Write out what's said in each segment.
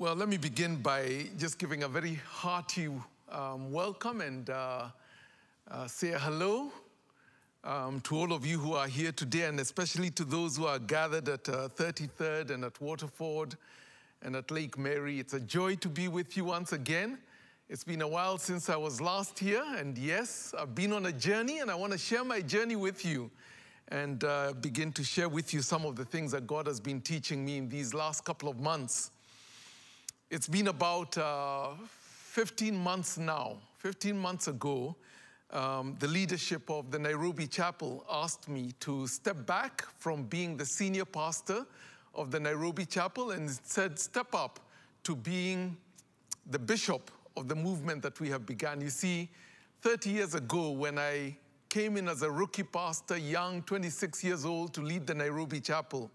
Well, let me begin by just giving a very hearty um, welcome and uh, uh, say hello um, to all of you who are here today, and especially to those who are gathered at uh, 33rd and at Waterford and at Lake Mary. It's a joy to be with you once again. It's been a while since I was last here, and yes, I've been on a journey, and I want to share my journey with you and uh, begin to share with you some of the things that God has been teaching me in these last couple of months. It's been about uh, 15 months now. 15 months ago, um, the leadership of the Nairobi Chapel asked me to step back from being the senior pastor of the Nairobi Chapel and said, step up to being the bishop of the movement that we have begun. You see, 30 years ago, when I came in as a rookie pastor, young, 26 years old, to lead the Nairobi Chapel,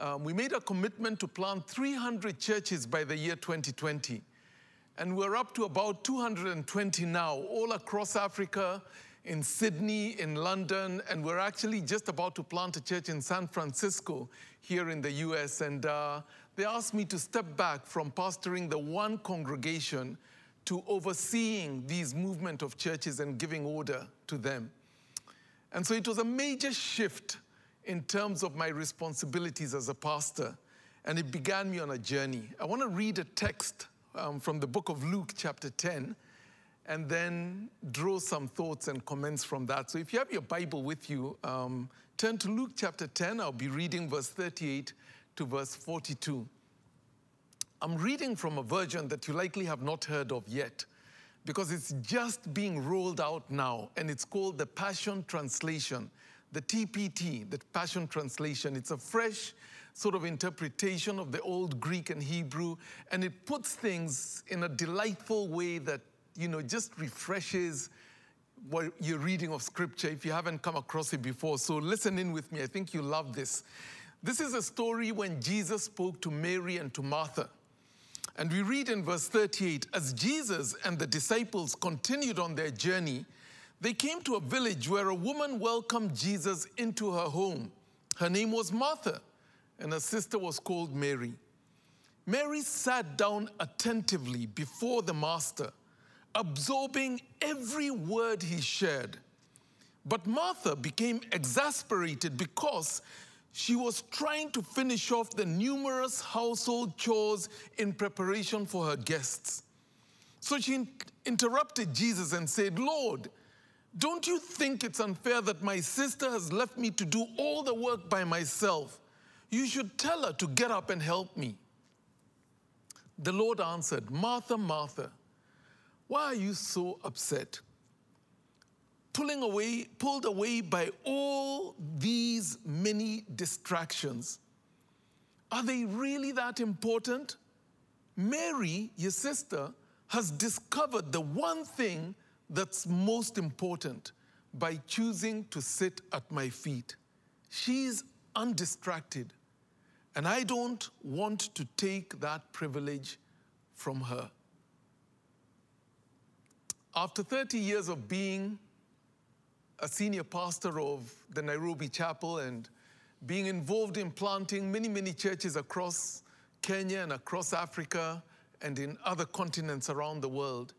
um, we made a commitment to plant 300 churches by the year 2020. And we're up to about 220 now, all across Africa, in Sydney, in London, and we're actually just about to plant a church in San Francisco here in the US. And uh, they asked me to step back from pastoring the one congregation to overseeing these movement of churches and giving order to them. And so it was a major shift in terms of my responsibilities as a pastor, and it began me on a journey. I want to read a text um, from the book of Luke, chapter 10, and then draw some thoughts and comments from that. So if you have your Bible with you, um, turn to Luke chapter 10. I'll be reading verse 38 to verse 42. I'm reading from a version that you likely have not heard of yet because it's just being rolled out now, and it's called the Passion Translation the TPT, the Passion Translation. It's a fresh sort of interpretation of the old Greek and Hebrew, and it puts things in a delightful way that, you know, just refreshes what you're reading of scripture if you haven't come across it before. So listen in with me. I think you love this. This is a story when Jesus spoke to Mary and to Martha. And we read in verse 38 as Jesus and the disciples continued on their journey, they came to a village where a woman welcomed Jesus into her home. Her name was Martha, and her sister was called Mary. Mary sat down attentively before the Master, absorbing every word he shared. But Martha became exasperated because she was trying to finish off the numerous household chores in preparation for her guests. So she interrupted Jesus and said, Lord, don't you think it's unfair that my sister has left me to do all the work by myself? You should tell her to get up and help me. The Lord answered, Martha, Martha, why are you so upset? Pulling away, pulled away by all these many distractions. Are they really that important? Mary, your sister, has discovered the one thing that's most important by choosing to sit at my feet. She's undistracted, and I don't want to take that privilege from her. After 30 years of being a senior pastor of the Nairobi Chapel and being involved in planting many, many churches across Kenya and across Africa and in other continents around the world,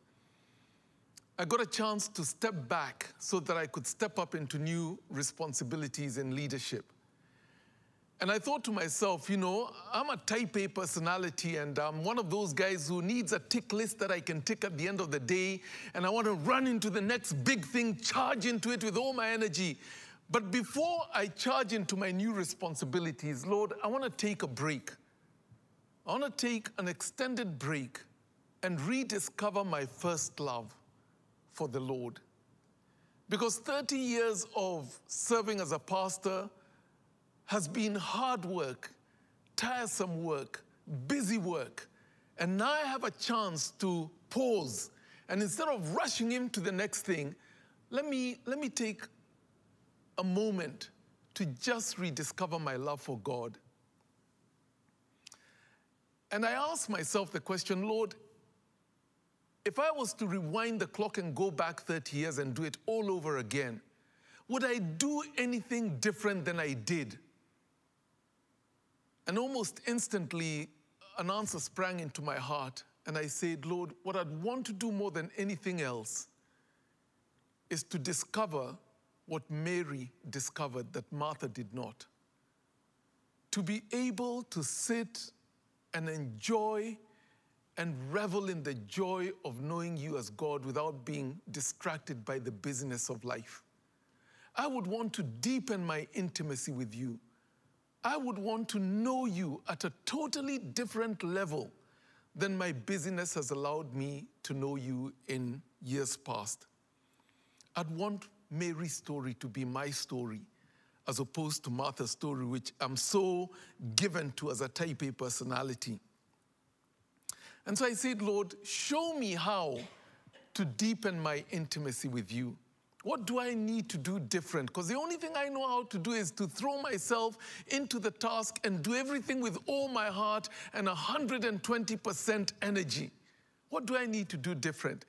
I got a chance to step back so that I could step up into new responsibilities in leadership. And I thought to myself, you know, I'm a type A personality and I'm one of those guys who needs a tick list that I can tick at the end of the day. And I want to run into the next big thing, charge into it with all my energy. But before I charge into my new responsibilities, Lord, I want to take a break. I want to take an extended break and rediscover my first love for the Lord. Because 30 years of serving as a pastor has been hard work, tiresome work, busy work. And now I have a chance to pause. And instead of rushing into the next thing, let me, let me take a moment to just rediscover my love for God. And I ask myself the question Lord, if I was to rewind the clock and go back 30 years and do it all over again, would I do anything different than I did? And almost instantly, an answer sprang into my heart, and I said, Lord, what I'd want to do more than anything else is to discover what Mary discovered that Martha did not. To be able to sit and enjoy and revel in the joy of knowing you as God without being distracted by the busyness of life. I would want to deepen my intimacy with you. I would want to know you at a totally different level than my busyness has allowed me to know you in years past. I'd want Mary's story to be my story as opposed to Martha's story, which I'm so given to as a type A personality. And so I said, Lord, show me how to deepen my intimacy with you. What do I need to do different? Because the only thing I know how to do is to throw myself into the task and do everything with all my heart and 120% energy. What do I need to do different?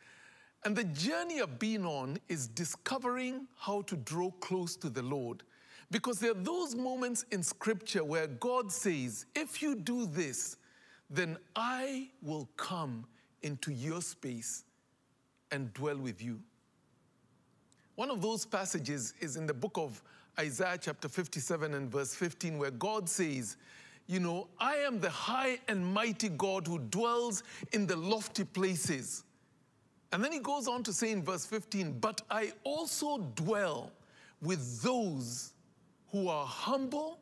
And the journey I've been on is discovering how to draw close to the Lord. Because there are those moments in Scripture where God says, if you do this, then I will come into your space and dwell with you. One of those passages is in the book of Isaiah, chapter 57, and verse 15, where God says, You know, I am the high and mighty God who dwells in the lofty places. And then he goes on to say in verse 15, But I also dwell with those who are humble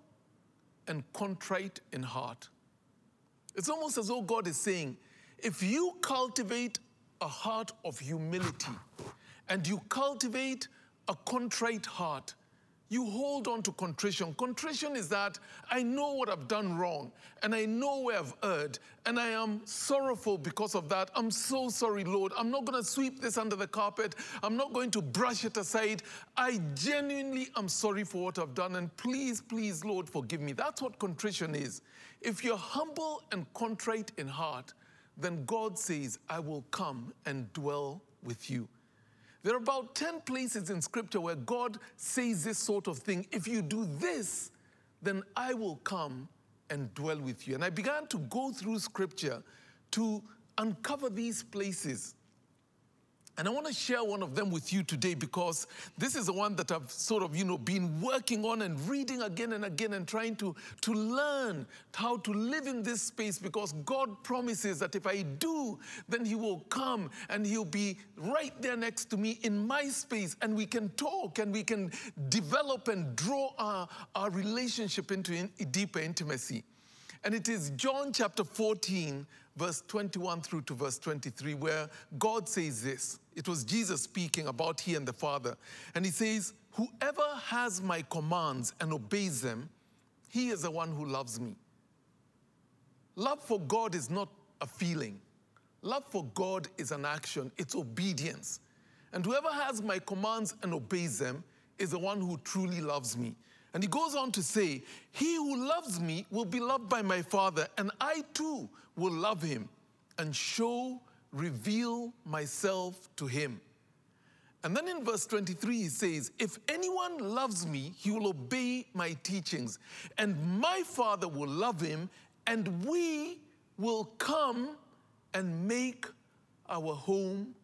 and contrite in heart. It's almost as though God is saying, if you cultivate a heart of humility and you cultivate a contrite heart, you hold on to contrition. Contrition is that I know what I've done wrong and I know where I've erred and I am sorrowful because of that. I'm so sorry, Lord. I'm not going to sweep this under the carpet. I'm not going to brush it aside. I genuinely am sorry for what I've done and please, please, Lord, forgive me. That's what contrition is. If you're humble and contrite in heart, then God says, I will come and dwell with you. There are about 10 places in scripture where God says this sort of thing. If you do this, then I will come and dwell with you. And I began to go through scripture to uncover these places and I want to share one of them with you today because this is the one that I've sort of, you know, been working on and reading again and again and trying to, to learn how to live in this space because God promises that if I do, then He will come and He'll be right there next to me in my space and we can talk and we can develop and draw our, our relationship into in, deeper intimacy. And it is John chapter 14, verse 21 through to verse 23, where God says this. It was Jesus speaking about he and the Father. And he says, Whoever has my commands and obeys them, he is the one who loves me. Love for God is not a feeling, love for God is an action, it's obedience. And whoever has my commands and obeys them is the one who truly loves me. And he goes on to say, He who loves me will be loved by my Father, and I too will love him and show, reveal myself to him. And then in verse 23, he says, If anyone loves me, he will obey my teachings, and my Father will love him, and we will come and make our home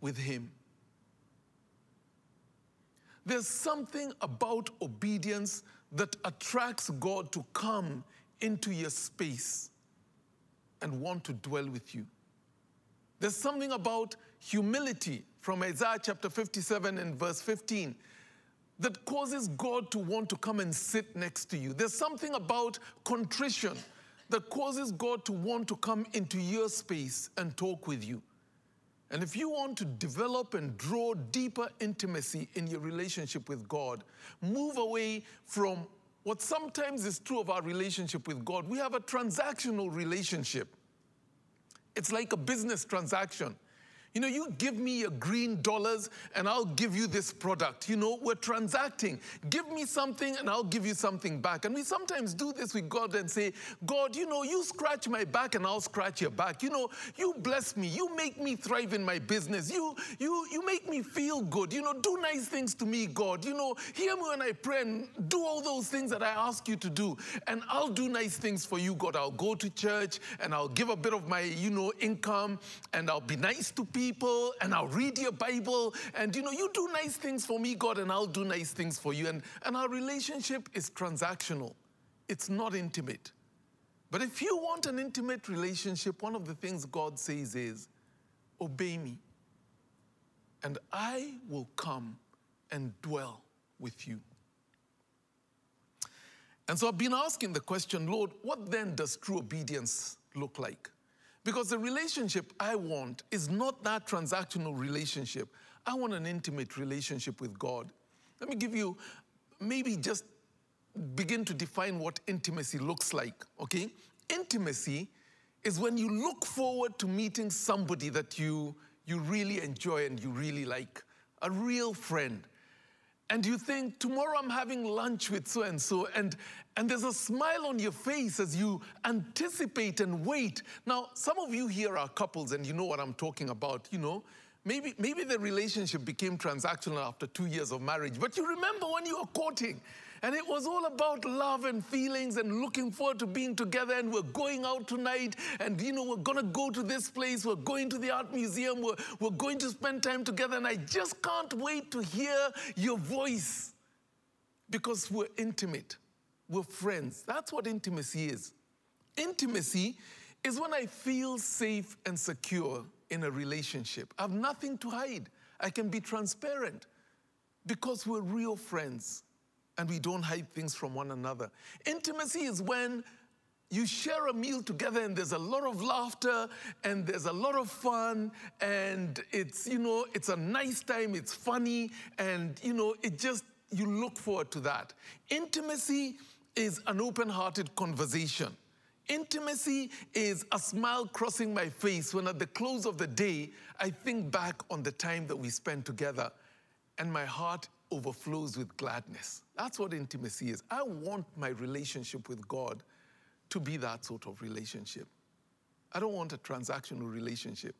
with him. There's something about obedience that attracts God to come into your space and want to dwell with you. There's something about humility from Isaiah chapter 57 and verse 15 that causes God to want to come and sit next to you. There's something about contrition that causes God to want to come into your space and talk with you. And if you want to develop and draw deeper intimacy in your relationship with God, move away from what sometimes is true of our relationship with God. We have a transactional relationship. It's like a business transaction. You know, you give me your green dollars and I'll give you this product. You know, we're transacting. Give me something and I'll give you something back. And we sometimes do this with God and say, God, you know, you scratch my back and I'll scratch your back. You know, you bless me. You make me thrive in my business. You, you, you make me feel good. You know, do nice things to me, God. You know, hear me when I pray and do all those things that I ask you to do. And I'll do nice things for you, God. I'll go to church and I'll give a bit of my, you know, income and I'll be nice to people people and I'll read your Bible. And you know, you do nice things for me, God, and I'll do nice things for you. And, and our relationship is transactional, it's not intimate. But if you want an intimate relationship, one of the things God says is, Obey me, and I will come and dwell with you. And so I've been asking the question, Lord, what then does true obedience look like? Because the relationship I want is not that transactional relationship. I want an intimate relationship with God. Let me give you, maybe just begin to define what intimacy looks like, okay? Intimacy is when you look forward to meeting somebody that you, you really enjoy and you really like, a real friend and you think, tomorrow I'm having lunch with so and so, and and there's a smile on your face as you anticipate and wait. Now, some of you here are couples and you know what I'm talking about, you know. Maybe, maybe the relationship became transactional after two years of marriage, but you remember when you were courting and it was all about love and feelings and looking forward to being together. And we're going out tonight. And, you know, we're going to go to this place. We're going to the art museum. We're, we're going to spend time together. And I just can't wait to hear your voice because we're intimate. We're friends. That's what intimacy is. Intimacy is when I feel safe and secure in a relationship. I have nothing to hide. I can be transparent because we're real friends and we don't hide things from one another. Intimacy is when you share a meal together and there's a lot of laughter and there's a lot of fun and it's you know it's a nice time it's funny and you know it just you look forward to that. Intimacy is an open-hearted conversation. Intimacy is a smile crossing my face when at the close of the day i think back on the time that we spent together. And my heart overflows with gladness. That's what intimacy is. I want my relationship with God to be that sort of relationship. I don't want a transactional relationship.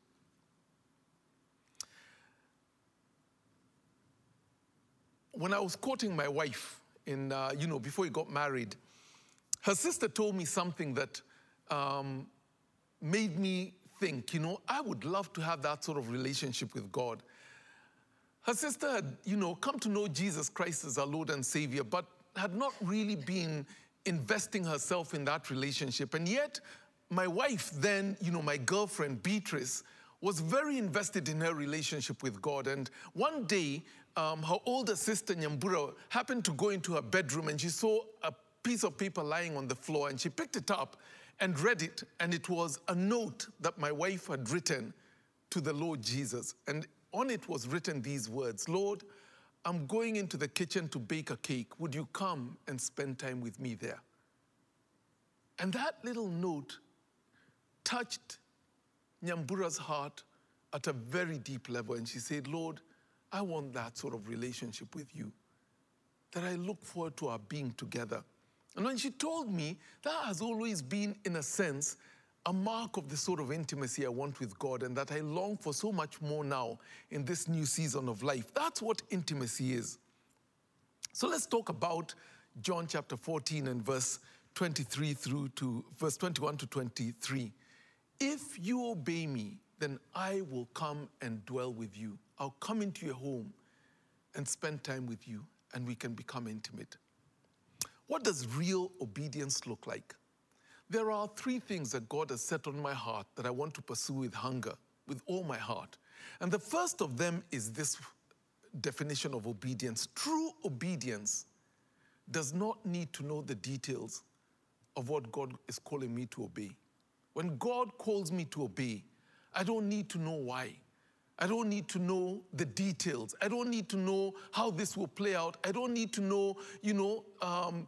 When I was courting my wife, in, uh, you know, before we got married, her sister told me something that um, made me think, you know, I would love to have that sort of relationship with God. Her sister had, you know, come to know Jesus Christ as our Lord and Savior, but had not really been investing herself in that relationship. And yet, my wife, then, you know, my girlfriend, Beatrice, was very invested in her relationship with God. And one day, um, her older sister, Nyambura, happened to go into her bedroom and she saw a piece of paper lying on the floor and she picked it up and read it. And it was a note that my wife had written to the Lord Jesus. And on it was written these words Lord, I'm going into the kitchen to bake a cake. Would you come and spend time with me there? And that little note touched Nyambura's heart at a very deep level. And she said, Lord, I want that sort of relationship with you, that I look forward to our being together. And when she told me, that has always been, in a sense, a mark of the sort of intimacy I want with God and that I long for so much more now in this new season of life. That's what intimacy is. So let's talk about John chapter 14 and verse 23 through to verse 21 to 23. If you obey me, then I will come and dwell with you. I'll come into your home and spend time with you, and we can become intimate. What does real obedience look like? There are three things that God has set on my heart that I want to pursue with hunger, with all my heart. And the first of them is this definition of obedience. True obedience does not need to know the details of what God is calling me to obey. When God calls me to obey, I don't need to know why. I don't need to know the details. I don't need to know how this will play out. I don't need to know, you know, um,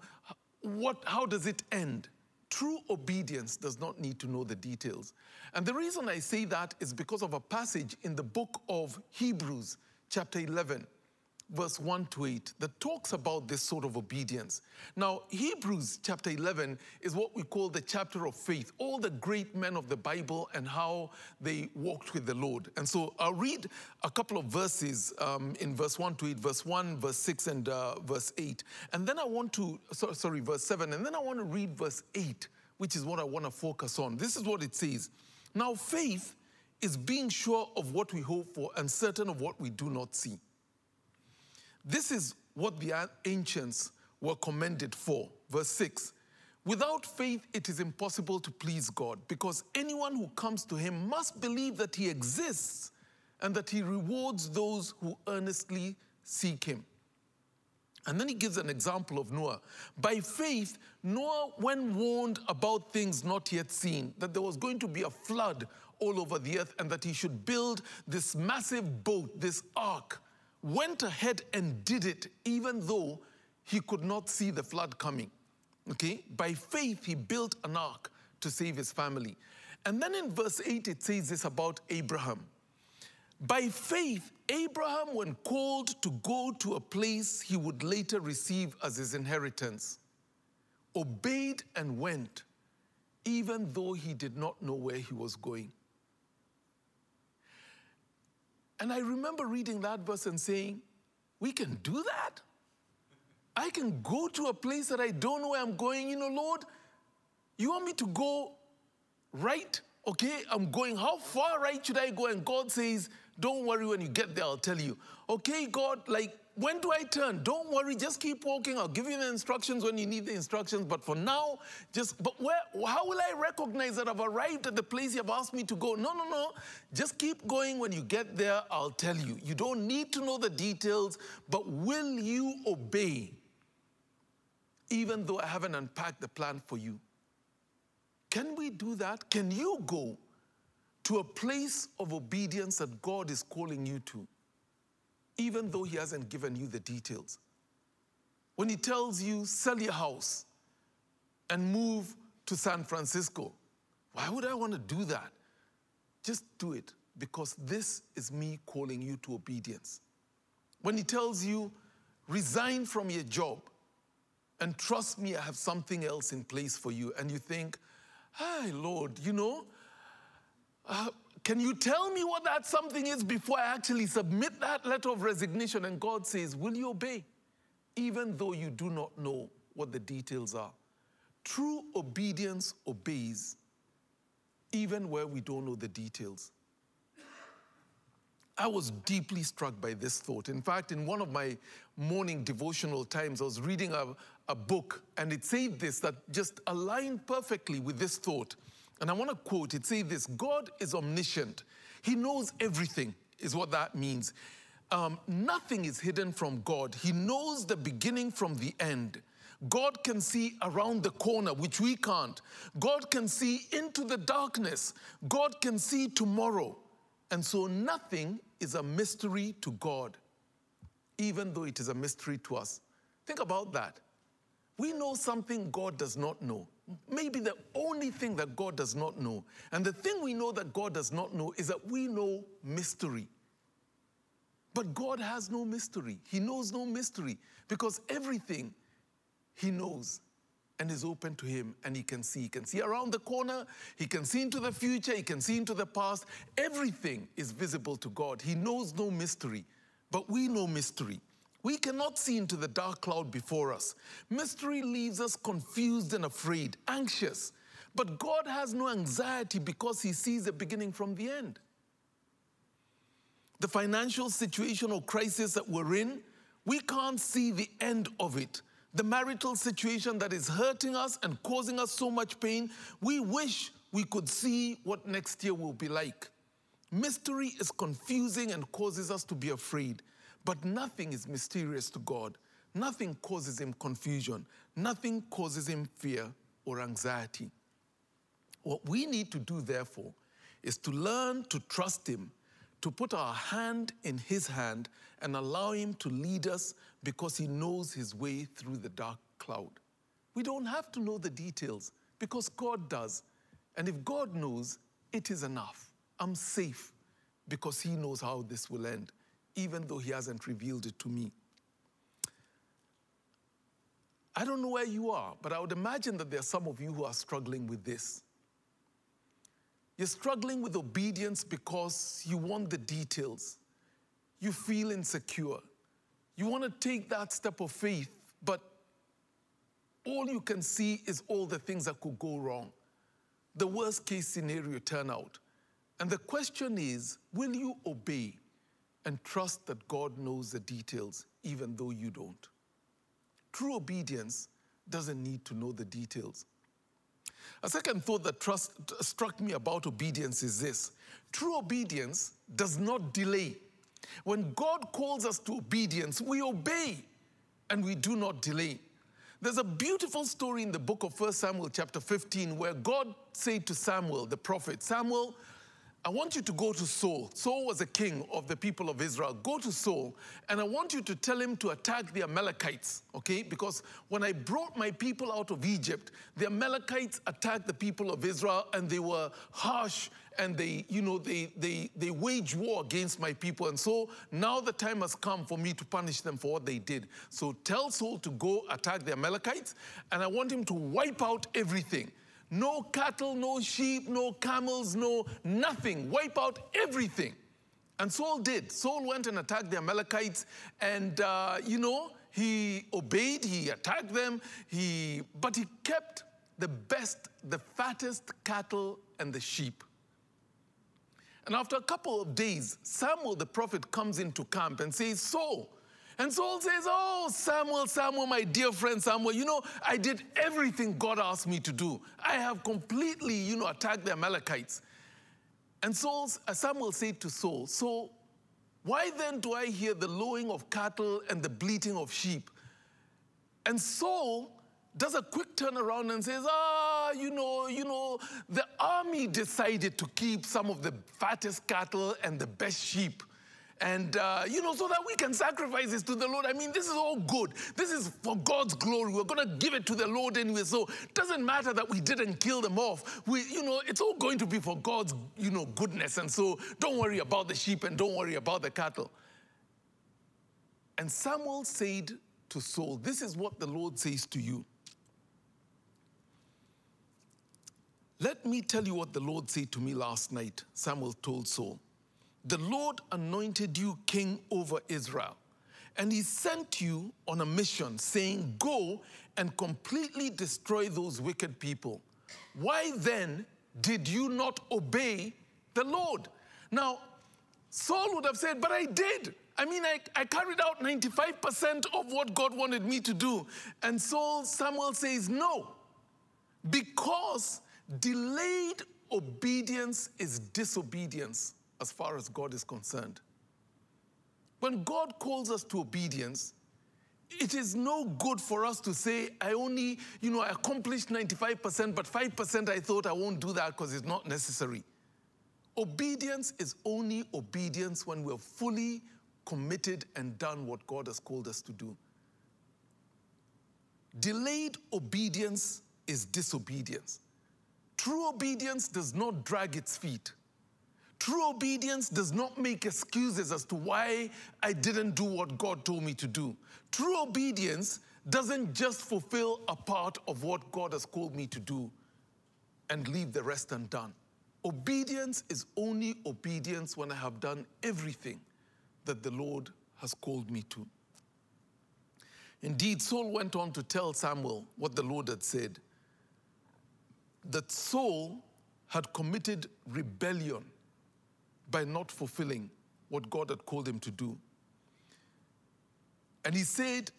what, how does it end? True obedience does not need to know the details. And the reason I say that is because of a passage in the book of Hebrews, chapter 11, verse 1 to 8, that talks about this sort of obedience. Now, Hebrews chapter 11 is what we call the chapter of faith, all the great men of the Bible and how they walked with the Lord. And so I'll read a couple of verses um, in verse 1 to 8, verse 1, verse 6, and uh, verse 8. And then I want to, so, sorry, verse 7, and then I want to read verse 8, which is what I want to focus on. This is what it says. Now, faith is being sure of what we hope for and certain of what we do not see. This is what the ancients were commended for. Verse 6 Without faith, it is impossible to please God because anyone who comes to him must believe that he exists and that he rewards those who earnestly seek him. And then he gives an example of Noah. By faith, Noah, when warned about things not yet seen, that there was going to be a flood all over the earth and that he should build this massive boat, this ark, went ahead and did it even though he could not see the flood coming. Okay? By faith, he built an ark to save his family. And then in verse 8, it says this about Abraham. By faith, Abraham, when called to go to a place he would later receive as his inheritance, obeyed and went, even though he did not know where he was going. And I remember reading that verse and saying, We can do that. I can go to a place that I don't know where I'm going. You know, Lord, you want me to go right? Okay, I'm going. How far right should I go? And God says, Don't worry when you get there, I'll tell you. Okay, God, like when do I turn? Don't worry, just keep walking. I'll give you the instructions when you need the instructions. But for now, just, but where, how will I recognize that I've arrived at the place you've asked me to go? No, no, no. Just keep going. When you get there, I'll tell you. You don't need to know the details, but will you obey? Even though I haven't unpacked the plan for you. Can we do that? Can you go to a place of obedience that God is calling you to? Even though he hasn't given you the details. When he tells you, sell your house and move to San Francisco, why would I want to do that? Just do it because this is me calling you to obedience. When he tells you, resign from your job and trust me, I have something else in place for you, and you think, hi, Lord, you know, uh, can you tell me what that something is before I actually submit that letter of resignation? And God says, Will you obey? Even though you do not know what the details are. True obedience obeys, even where we don't know the details. I was deeply struck by this thought. In fact, in one of my morning devotional times, I was reading a, a book, and it said this that just aligned perfectly with this thought. And I want to quote it say this God is omniscient, He knows everything, is what that means. Um, nothing is hidden from God, He knows the beginning from the end. God can see around the corner, which we can't. God can see into the darkness. God can see tomorrow. And so nothing is a mystery to God, even though it is a mystery to us. Think about that. We know something God does not know maybe the only thing that God does not know. And the thing we know that God does not know is that we know mystery. But God has no mystery. He knows no mystery because everything He knows and is open to Him and He can see. He can see around the corner, He can see into the future, He can see into the past. Everything is visible to God. He knows no mystery, but we know mystery. We cannot see into the dark cloud before us. Mystery leaves us confused and afraid, anxious. But God has no anxiety because He sees the beginning from the end. The financial situation or crisis that we're in, we can't see the end of it. The marital situation that is hurting us and causing us so much pain, we wish we could see what next year will be like. Mystery is confusing and causes us to be afraid. But nothing is mysterious to God. Nothing causes him confusion. Nothing causes him fear or anxiety. What we need to do, therefore, is to learn to trust him, to put our hand in his hand and allow him to lead us because he knows his way through the dark cloud. We don't have to know the details because God does. And if God knows, it is enough. I'm safe because He knows how this will end, even though He hasn't revealed it to me. I don't know where you are, but I would imagine that there are some of you who are struggling with this. You're struggling with obedience because you want the details. You feel insecure. You want to take that step of faith, but all you can see is all the things that could go wrong. The worst case scenario turn out. And the question is will you obey and trust that God knows the details, even though you don't? True obedience doesn't need to know the details. A second thought that trust, struck me about obedience is this true obedience does not delay. When God calls us to obedience, we obey and we do not delay. There's a beautiful story in the book of 1 Samuel, chapter 15, where God said to Samuel, the prophet, Samuel, I want you to go to Saul. Saul was a king of the people of Israel. Go to Saul, and I want you to tell him to attack the Amalekites, okay? Because when I brought my people out of Egypt, the Amalekites attacked the people of Israel, and they were harsh and they, you know, they, they, they wage war against my people. And so now the time has come for me to punish them for what they did. So tell Saul to go attack the Amalekites, and I want him to wipe out everything. No cattle, no sheep, no camels, no nothing. Wipe out everything. And Saul did. Saul went and attacked the Amalekites, and uh, you know, he obeyed, he attacked them, he, but he kept the best, the fattest cattle and the sheep. And after a couple of days, Samuel the prophet comes into camp and says, Saul, and Saul says, Oh, Samuel, Samuel, my dear friend Samuel, you know, I did everything God asked me to do. I have completely, you know, attacked the Amalekites. And Saul's, uh, Samuel said to Saul, So why then do I hear the lowing of cattle and the bleating of sheep? And Saul does a quick turnaround and says, Ah, you know, you know, the army decided to keep some of the fattest cattle and the best sheep and uh, you know so that we can sacrifice this to the lord. I mean this is all good. This is for god's glory. We're going to give it to the lord anyway. So it doesn't matter that we didn't kill them off. We you know it's all going to be for god's you know goodness. And so don't worry about the sheep and don't worry about the cattle. And samuel said to saul this is what the lord says to you. Let me tell you what the lord said to me last night samuel told saul the Lord anointed you king over Israel. And he sent you on a mission saying, Go and completely destroy those wicked people. Why then did you not obey the Lord? Now, Saul would have said, But I did. I mean, I, I carried out 95% of what God wanted me to do. And Saul, Samuel says, No, because delayed obedience is disobedience as far as God is concerned. When God calls us to obedience, it is no good for us to say, I only, you know, I accomplished 95%, but 5% I thought I won't do that because it's not necessary. Obedience is only obedience when we're fully committed and done what God has called us to do. Delayed obedience is disobedience. True obedience does not drag its feet. True obedience does not make excuses as to why I didn't do what God told me to do. True obedience doesn't just fulfill a part of what God has called me to do and leave the rest undone. Obedience is only obedience when I have done everything that the Lord has called me to. Indeed, Saul went on to tell Samuel what the Lord had said that Saul had committed rebellion by not fulfilling what God had called him to do. And he said,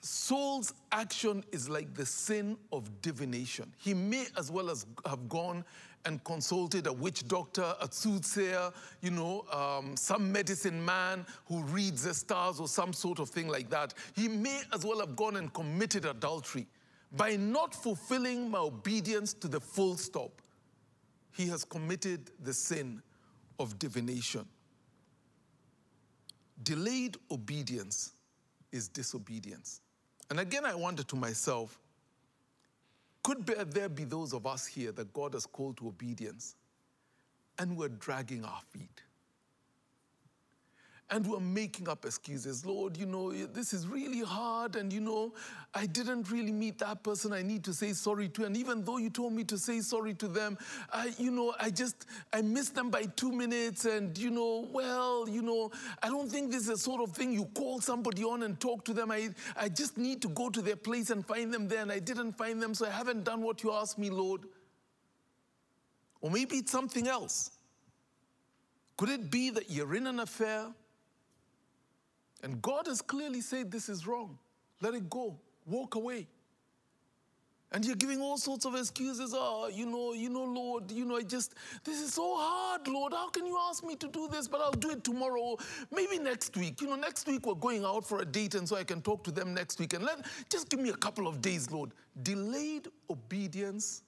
Saul's action is like the sin of divination. He may as well as have gone and consulted a witch doctor, a soothsayer, you know, um, some medicine man who reads the stars or some sort of thing like that. He may as well have gone and committed adultery. By not fulfilling my obedience to the full stop, he has committed the sin of divination. Delayed obedience is disobedience. And again, I wonder to myself Could there be those of us here that God has called to obedience and we're dragging our feet? And we're making up excuses. Lord, you know, this is really hard, and you know, I didn't really meet that person I need to say sorry to. And even though you told me to say sorry to them, I, you know, I just, I missed them by two minutes, and you know, well, you know, I don't think this is the sort of thing you call somebody on and talk to them. I, I just need to go to their place and find them there, and I didn't find them, so I haven't done what you asked me, Lord. Or maybe it's something else. Could it be that you're in an affair? And God has clearly said this is wrong. Let it go. Walk away. And you're giving all sorts of excuses. Oh, you know, you know, Lord, you know, I just, this is so hard, Lord. How can you ask me to do this? But I'll do it tomorrow. Maybe next week. You know, next week we're going out for a date, and so I can talk to them next week. And let just give me a couple of days, Lord. Delayed obedience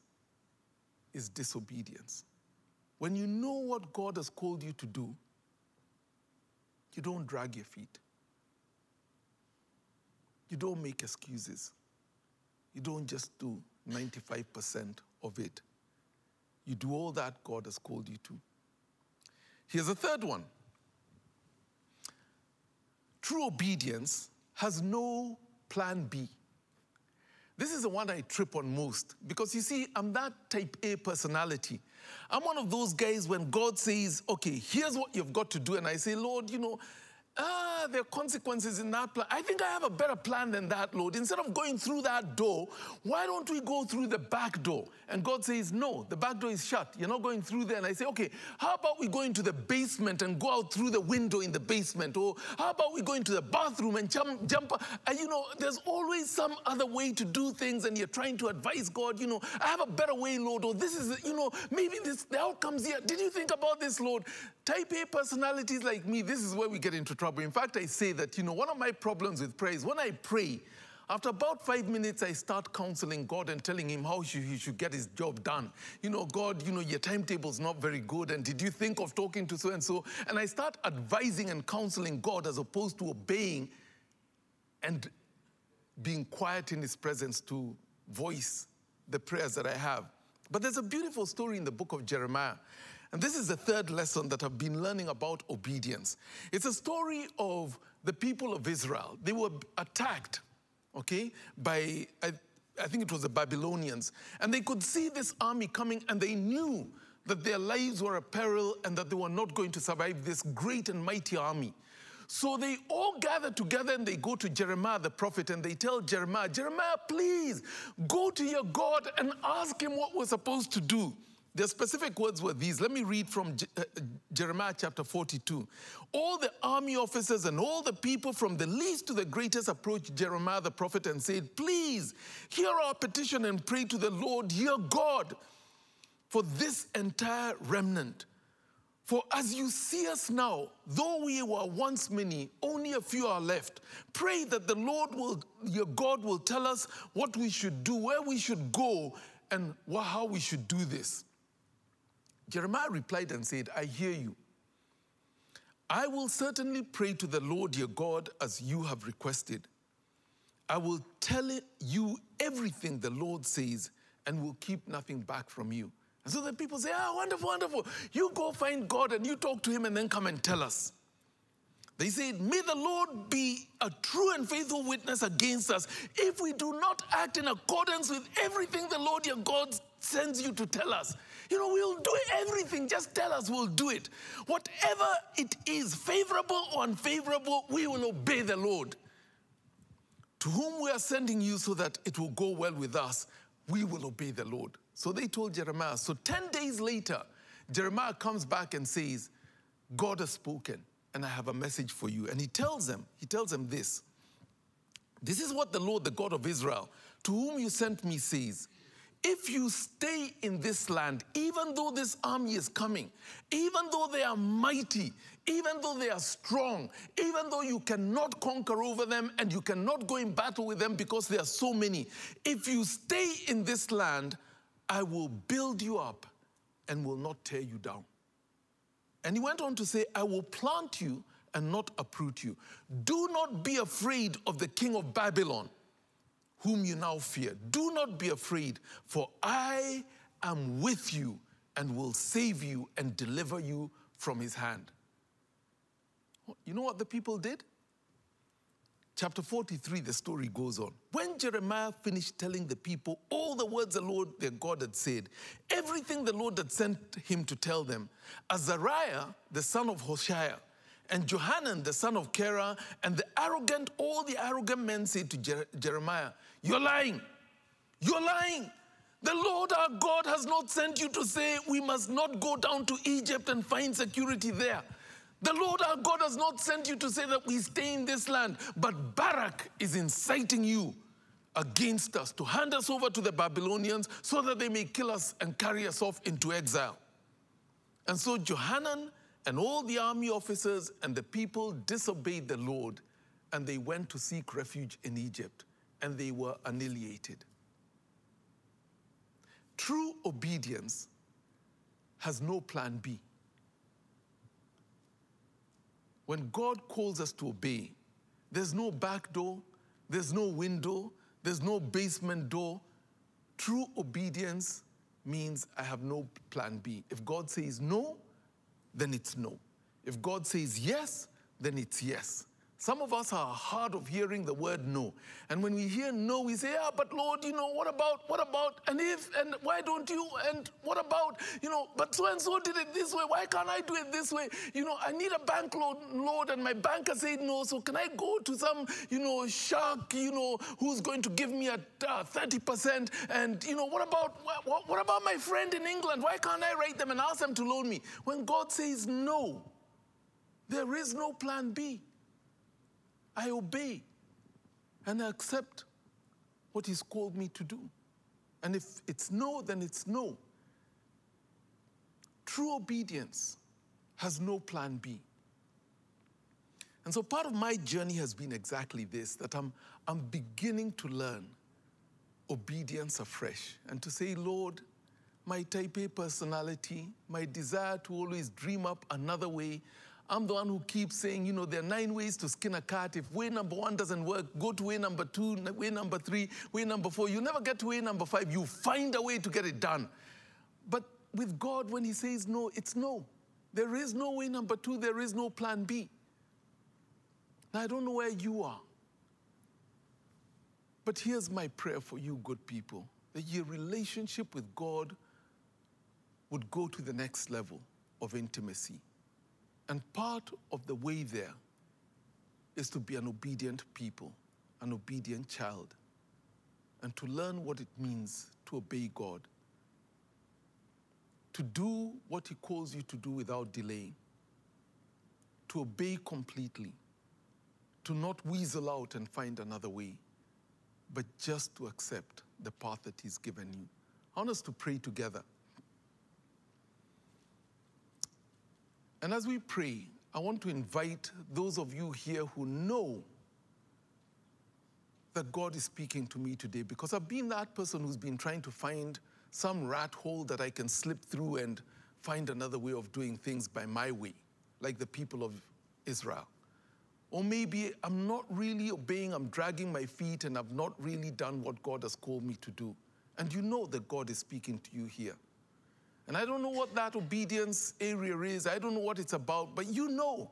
is disobedience. When you know what God has called you to do, you don't drag your feet. You don't make excuses. You don't just do 95% of it. You do all that God has called you to. Here's a third one true obedience has no plan B. This is the one I trip on most because you see, I'm that type A personality. I'm one of those guys when God says, okay, here's what you've got to do. And I say, Lord, you know, ah, there are consequences in that plan. I think I have a better plan than that, Lord. Instead of going through that door, why don't we go through the back door? And God says, no, the back door is shut. You're not going through there. And I say, okay, how about we go into the basement and go out through the window in the basement? Or how about we go into the bathroom and jump, jump? And you know, there's always some other way to do things, and you're trying to advise God, you know, I have a better way, Lord, or this is, you know, maybe this, the outcome's here. Did you think about this, Lord? Type A personalities like me, this is where we get into trouble. In fact, I say that, you know, one of my problems with prayer is when I pray, after about five minutes, I start counseling God and telling him how he should get his job done. You know, God, you know, your timetable's not very good. And did you think of talking to so and so? And I start advising and counseling God as opposed to obeying and being quiet in his presence to voice the prayers that I have. But there's a beautiful story in the book of Jeremiah. And this is the third lesson that I've been learning about obedience. It's a story of the people of Israel. They were attacked, okay, by, I, I think it was the Babylonians. And they could see this army coming and they knew that their lives were a peril and that they were not going to survive this great and mighty army. So they all gather together and they go to Jeremiah the prophet and they tell Jeremiah, Jeremiah, please go to your God and ask him what we're supposed to do. The specific words were these. Let me read from uh, Jeremiah chapter 42. All the army officers and all the people from the least to the greatest approached Jeremiah the prophet and said, Please hear our petition and pray to the Lord your God for this entire remnant. For as you see us now, though we were once many, only a few are left. Pray that the Lord will, your God will tell us what we should do, where we should go, and how we should do this. Jeremiah replied and said, I hear you. I will certainly pray to the Lord your God as you have requested. I will tell you everything the Lord says and will keep nothing back from you. And so the people say, Ah, wonderful, wonderful. You go find God and you talk to him and then come and tell us. They said, May the Lord be a true and faithful witness against us if we do not act in accordance with everything the Lord your God sends you to tell us. You know, we'll do everything. Just tell us, we'll do it. Whatever it is, favorable or unfavorable, we will obey the Lord. To whom we are sending you so that it will go well with us, we will obey the Lord. So they told Jeremiah. So 10 days later, Jeremiah comes back and says, God has spoken, and I have a message for you. And he tells them, he tells them this. This is what the Lord, the God of Israel, to whom you sent me, says if you stay in this land, even though this army is coming, even though they are mighty, even though they are strong, even though you cannot conquer over them and you cannot go in battle with them because there are so many, if you stay in this land, I will build you up and will not tear you down. And he went on to say, I will plant you and not uproot you. Do not be afraid of the king of Babylon whom you now fear. Do not be afraid, for I am with you and will save you and deliver you from his hand. You know what the people did? Chapter 43, the story goes on. When Jeremiah finished telling the people all the words the Lord their God had said, everything the Lord had sent him to tell them, Azariah, the son of Hoshea, and Johanan, the son of Kara, and the arrogant, all the arrogant men said to Jer- Jeremiah, You're lying. You're lying. The Lord our God has not sent you to say we must not go down to Egypt and find security there. The Lord our God has not sent you to say that we stay in this land, but Baruch is inciting you against us to hand us over to the Babylonians so that they may kill us and carry us off into exile. And so Johanan and all the army officers and the people disobeyed the Lord and they went to seek refuge in Egypt and they were annihilated. True obedience has no plan B. When God calls us to obey, there's no back door, there's no window, there's no basement door. True obedience means I have no plan B. If God says no, then it's no. If God says yes, then it's yes. Some of us are hard of hearing the word no. And when we hear no, we say, yeah, but Lord, you know, what about, what about, and if, and why don't you, and what about, you know, but so and so did it this way, why can't I do it this way? You know, I need a bank loan, Lord, and my banker said no, so can I go to some, you know, shark, you know, who's going to give me a uh, 30%? And, you know, what about, what, what about my friend in England? Why can't I write them and ask them to loan me? When God says no, there is no plan B. I obey and I accept what He's called me to do. And if it's no, then it's no. True obedience has no plan B. And so part of my journey has been exactly this that I'm, I'm beginning to learn obedience afresh and to say, Lord, my type A personality, my desire to always dream up another way, I'm the one who keeps saying, you know, there are nine ways to skin a cat. If way number one doesn't work, go to way number two, way number three, way number four. You never get to way number five. You find a way to get it done. But with God, when He says no, it's no. There is no way number two, there is no plan B. Now, I don't know where you are. But here's my prayer for you, good people that your relationship with God would go to the next level of intimacy. And part of the way there is to be an obedient people, an obedient child, and to learn what it means to obey God, to do what He calls you to do without delay, to obey completely, to not weasel out and find another way, but just to accept the path that He's given you. I want us to pray together. And as we pray, I want to invite those of you here who know that God is speaking to me today because I've been that person who's been trying to find some rat hole that I can slip through and find another way of doing things by my way, like the people of Israel. Or maybe I'm not really obeying, I'm dragging my feet, and I've not really done what God has called me to do. And you know that God is speaking to you here. And I don't know what that obedience area is, I don't know what it's about, but you know.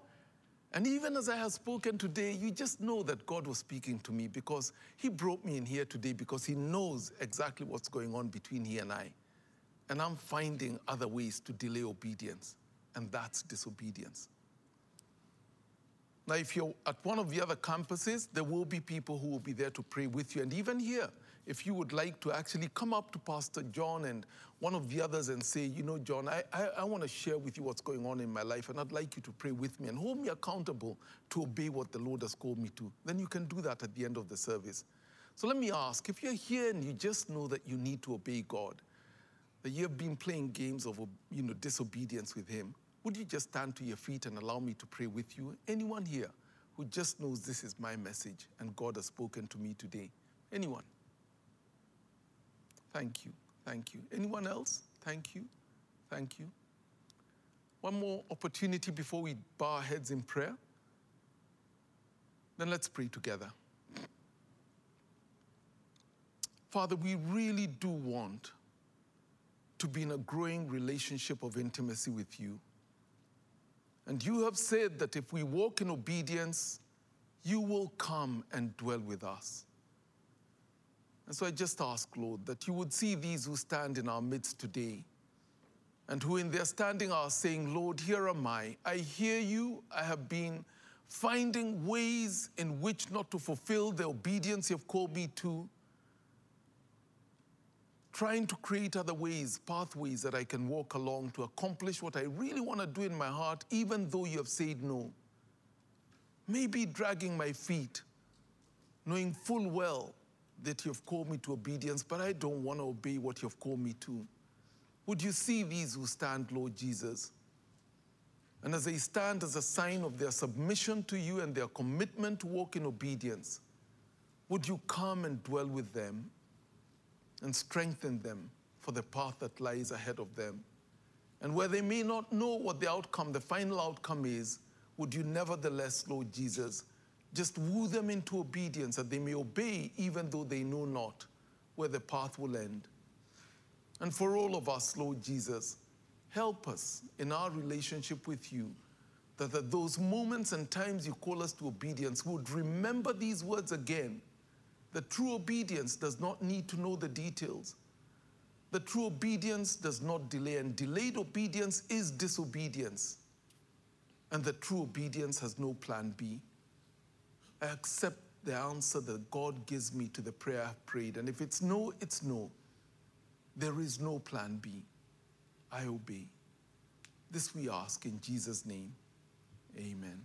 And even as I have spoken today, you just know that God was speaking to me because He brought me in here today because He knows exactly what's going on between He and I. And I'm finding other ways to delay obedience, and that's disobedience. Now, if you're at one of the other campuses, there will be people who will be there to pray with you. And even here, if you would like to actually come up to Pastor John and one of the others and say, you know, John, I, I, I want to share with you what's going on in my life, and I'd like you to pray with me and hold me accountable to obey what the Lord has called me to, then you can do that at the end of the service. So let me ask if you're here and you just know that you need to obey God, that you've been playing games of you know, disobedience with Him, would you just stand to your feet and allow me to pray with you? Anyone here who just knows this is my message and God has spoken to me today? Anyone? Thank you. Thank you. Anyone else? Thank you. Thank you. One more opportunity before we bow our heads in prayer. Then let's pray together. Father, we really do want to be in a growing relationship of intimacy with you. And you have said that if we walk in obedience, you will come and dwell with us. And so I just ask, Lord, that you would see these who stand in our midst today and who in their standing are saying, Lord, here am I. I hear you. I have been finding ways in which not to fulfill the obedience you've called me to, trying to create other ways, pathways that I can walk along to accomplish what I really want to do in my heart, even though you have said no. Maybe dragging my feet, knowing full well that you've called me to obedience, but I don't want to obey what you've called me to. Would you see these who stand, Lord Jesus? And as they stand as a sign of their submission to you and their commitment to walk in obedience, would you come and dwell with them and strengthen them for the path that lies ahead of them? And where they may not know what the outcome, the final outcome is, would you nevertheless, Lord Jesus, just woo them into obedience that they may obey even though they know not where the path will end. And for all of us, Lord Jesus, help us in our relationship with you that at those moments and times you call us to obedience, would remember these words again. That true obedience does not need to know the details. The true obedience does not delay, and delayed obedience is disobedience. And the true obedience has no plan B. I accept the answer that God gives me to the prayer I've prayed. And if it's no, it's no. There is no plan B. I obey. This we ask in Jesus' name. Amen.